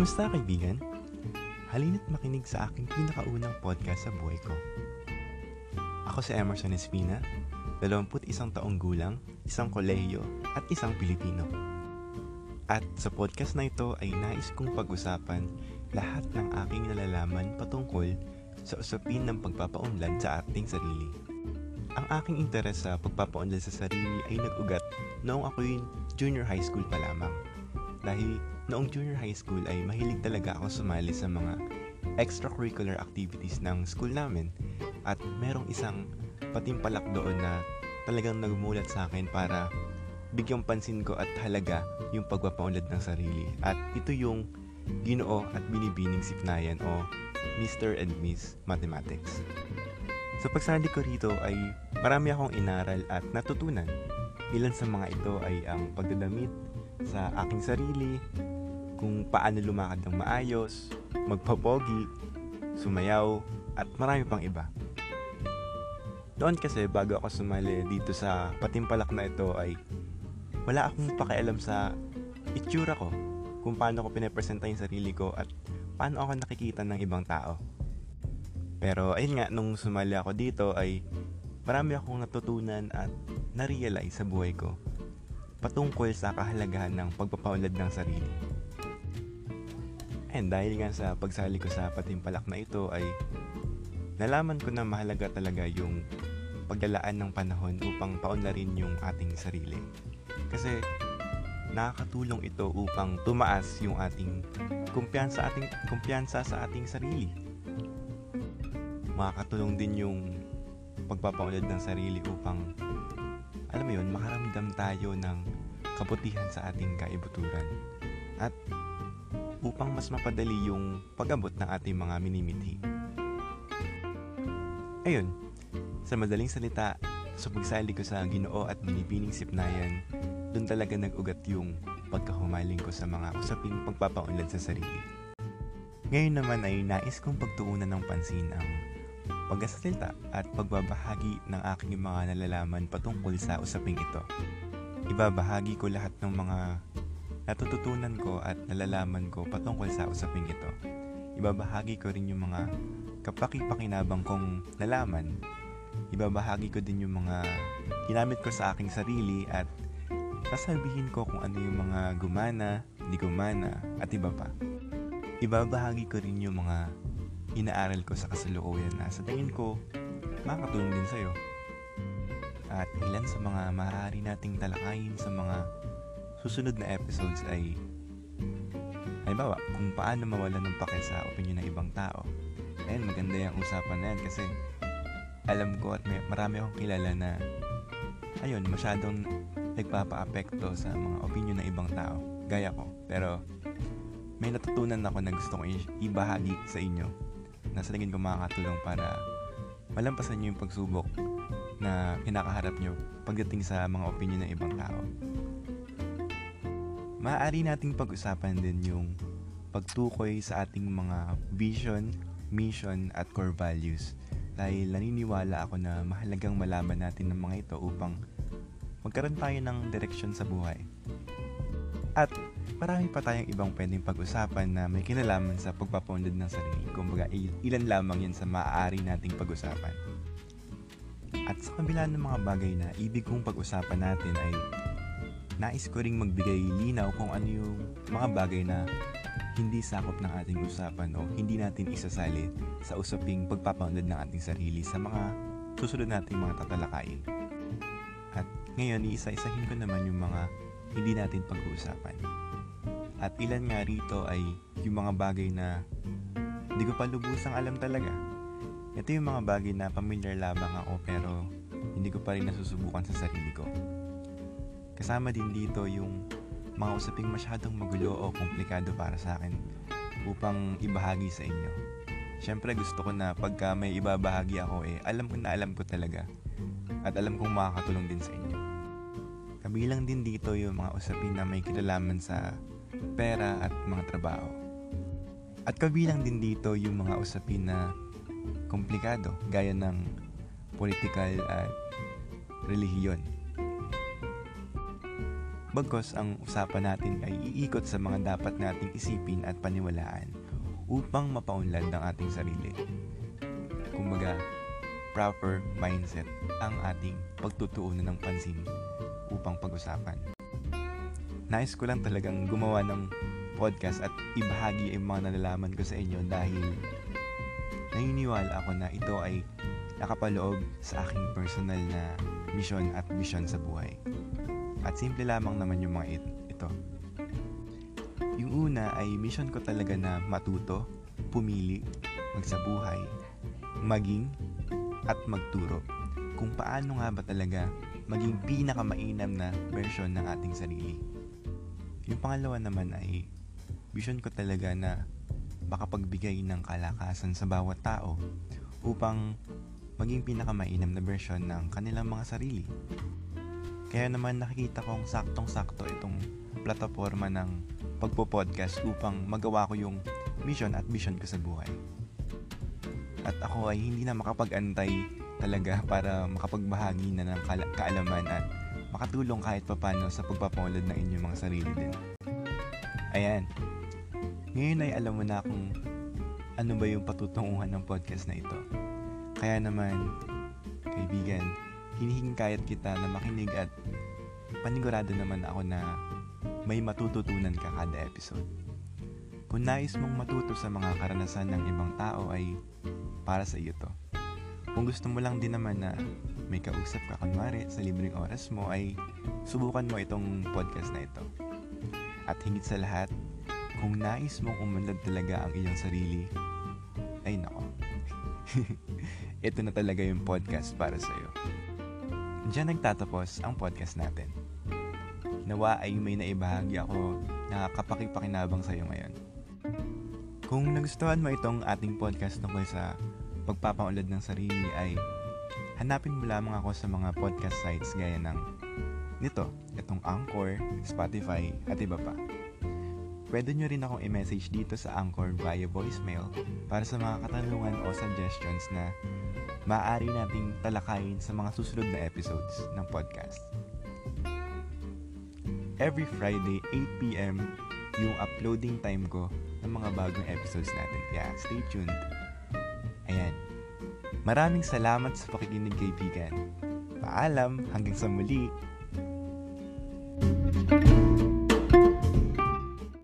Kumusta kaibigan? Halina't makinig sa aking pinakaunang podcast sa buhay ko. Ako si Emerson Espina, 21 taong gulang, isang kolehiyo at isang Pilipino. At sa podcast na ito ay nais kong pag-usapan lahat ng aking nalalaman patungkol sa usapin ng pagpapaunlad sa ating sarili. Ang aking interes sa pagpapaunlad sa sarili ay nag-ugat noong ako'y junior high school pa lamang. Dahil noong junior high school ay mahilig talaga ako sumali sa mga extracurricular activities ng school namin at merong isang patimpalak doon na talagang nagmulat sa akin para bigyang pansin ko at halaga yung pagpapaunlad ng sarili. At ito yung ginoo at binibining sipnayan o Mr. and Miss Mathematics. Sa pagsali ko rito ay marami akong inaral at natutunan. Ilan sa mga ito ay ang pagdadamit sa aking sarili, kung paano lumakad ng maayos, magpapogi, sumayaw, at marami pang iba. Doon kasi bago ako sumali dito sa patimpalak na ito ay wala akong pakialam sa itsura ko, kung paano ko pinapresenta yung sarili ko at paano ako nakikita ng ibang tao. Pero ayun nga, nung sumali ako dito ay marami akong natutunan at na-realize sa buhay ko patungkol sa kahalagahan ng pagpapaunlad ng sarili. And dahil nga sa pagsali ko sa patimpalak na ito ay nalaman ko na mahalaga talaga yung paglalaan ng panahon upang paunlarin yung ating sarili. Kasi nakakatulong ito upang tumaas yung ating kumpiyansa ating kumpiyansa sa ating sarili makakatulong din yung pagpapaunlad ng sarili upang alam mo yun, makaramdam tayo ng kabutihan sa ating kaibuturan at upang mas mapadali yung pag-abot ng ating mga minimithi. Ayun, sa madaling salita, sa pagsali ko sa ginoo at binibining sipnayan, doon talaga nag-ugat yung pagkahumaling ko sa mga usaping pagpapaunlad sa sarili. Ngayon naman ay nais kong pagtuunan ng pansin ang pagsasalita at pagbabahagi ng aking mga nalalaman patungkol sa usaping ito. Ibabahagi ko lahat ng mga natututunan ko at nalalaman ko patungkol sa usaping ito. Ibabahagi ko rin yung mga kapakipakinabang kong nalaman. Ibabahagi ko din yung mga ginamit ko sa aking sarili at sasabihin ko kung ano yung mga gumana, hindi gumana, at iba pa. Ibabahagi ko rin yung mga inaaral ko sa kasalukuyan na sa tingin ko makakatulong din sa'yo. At ilan sa mga maaari nating talakayin sa mga susunod na episodes ay halimbawa kung paano mawala ng pake sa opinion ng ibang tao. Ayun, maganda yung usapan na yan kasi alam ko at may, marami akong kilala na ayun, masyadong nagpapa-apekto sa mga opinion ng ibang tao. Gaya ko. Pero may natutunan ako na gusto kong ibahagi sa inyo na sa tingin ko makakatulong para malampasan nyo yung pagsubok na kinakaharap nyo pagdating sa mga opinion ng ibang tao. Maaari nating pag-usapan din yung pagtukoy sa ating mga vision, mission, at core values dahil naniniwala ako na mahalagang malaman natin ng mga ito upang magkaroon tayo ng direksyon sa buhay. At marami pa tayong ibang pwedeng pag-usapan na may kinalaman sa pagpapaunlad ng sarili. Kumbaga, ilan lamang yan sa maaari nating pag-usapan. At sa kabila ng mga bagay na ibig kong pag-usapan natin ay nais ko ring magbigay linaw kung ano yung mga bagay na hindi sakop ng ating usapan o hindi natin isasali sa usaping pagpapaunlad ng ating sarili sa mga susunod nating mga tatalakayin. At ngayon, iisa-isahin ko naman yung mga hindi natin pag-uusapan. At ilan nga rito ay yung mga bagay na hindi ko pa lubusang alam talaga. Ito yung mga bagay na familiar lamang ako pero hindi ko pa rin nasusubukan sa sarili ko. Kasama din dito yung mga usaping masyadong magulo o komplikado para sa akin upang ibahagi sa inyo. Siyempre gusto ko na pagka may ibabahagi ako eh, alam ko na alam ko talaga. At alam kong makakatulong din sa inyo. Kabilang din dito yung mga usapin na may kinalaman sa pera at mga trabaho. At kabilang din dito yung mga usapin na komplikado gaya ng political at relihiyon. Bagkos ang usapan natin ay iikot sa mga dapat nating isipin at paniwalaan upang mapaunlad ang ating sarili. Kumbaga, proper mindset ang ating pagtutuunan ng pansin upang pag-usapan. Nais ko lang talagang gumawa ng podcast at ibahagi ang mga nalalaman ko sa inyo dahil naniniwala ako na ito ay nakapaloob sa aking personal na mission at vision sa buhay. At simple lamang naman yung mga ito. Yung una ay mission ko talaga na matuto, pumili, magsabuhay, maging, at magturo. Kung paano nga ba talaga maging pinakamainam na version ng ating sarili. Yung pangalawa naman ay vision ko talaga na makapagbigay ng kalakasan sa bawat tao upang maging pinakamainam na version ng kanilang mga sarili. Kaya naman nakikita kong saktong-sakto itong plataforma ng pagpo-podcast upang magawa ko yung mission at vision ko sa buhay. At ako ay hindi na makapag-antay talaga para makapagbahagi na ng kaalaman at makatulong kahit papano sa pagpapaunlad ng inyong mga sarili din. Ayan. Ngayon ay alam mo na kung ano ba yung patutunguhan ng podcast na ito. Kaya naman, kaibigan, hinihingkayat kita na makinig at panigurado naman ako na may matututunan ka kada episode. Kung nais mong matuto sa mga karanasan ng ibang tao ay para sa iyo to. Kung gusto mo lang din naman na may kausap ka kunwari sa libreng oras mo ay subukan mo itong podcast na ito. At higit sa lahat, kung nais mong umunlad talaga ang iyong sarili, ay nako. Ito na talaga yung podcast para sa iyo. Diyan nagtatapos ang podcast natin. Nawa ay may naibahagi ako na kapakipakinabang sa iyo ngayon. Kung nagustuhan mo itong ating podcast tungkol sa pagpapaunlad ng sarili ay hanapin mo lamang ako sa mga podcast sites gaya ng nito, itong Anchor, Spotify, at iba pa. Pwede nyo rin akong i-message dito sa Anchor via voicemail para sa mga katanungan o suggestions na maaari nating talakayin sa mga susunod na episodes ng podcast. Every Friday, 8pm, yung uploading time ko ng mga bagong episodes natin. Kaya stay tuned. Ayan. Maraming salamat sa pakikinig kaibigan. Paalam hanggang sa muli.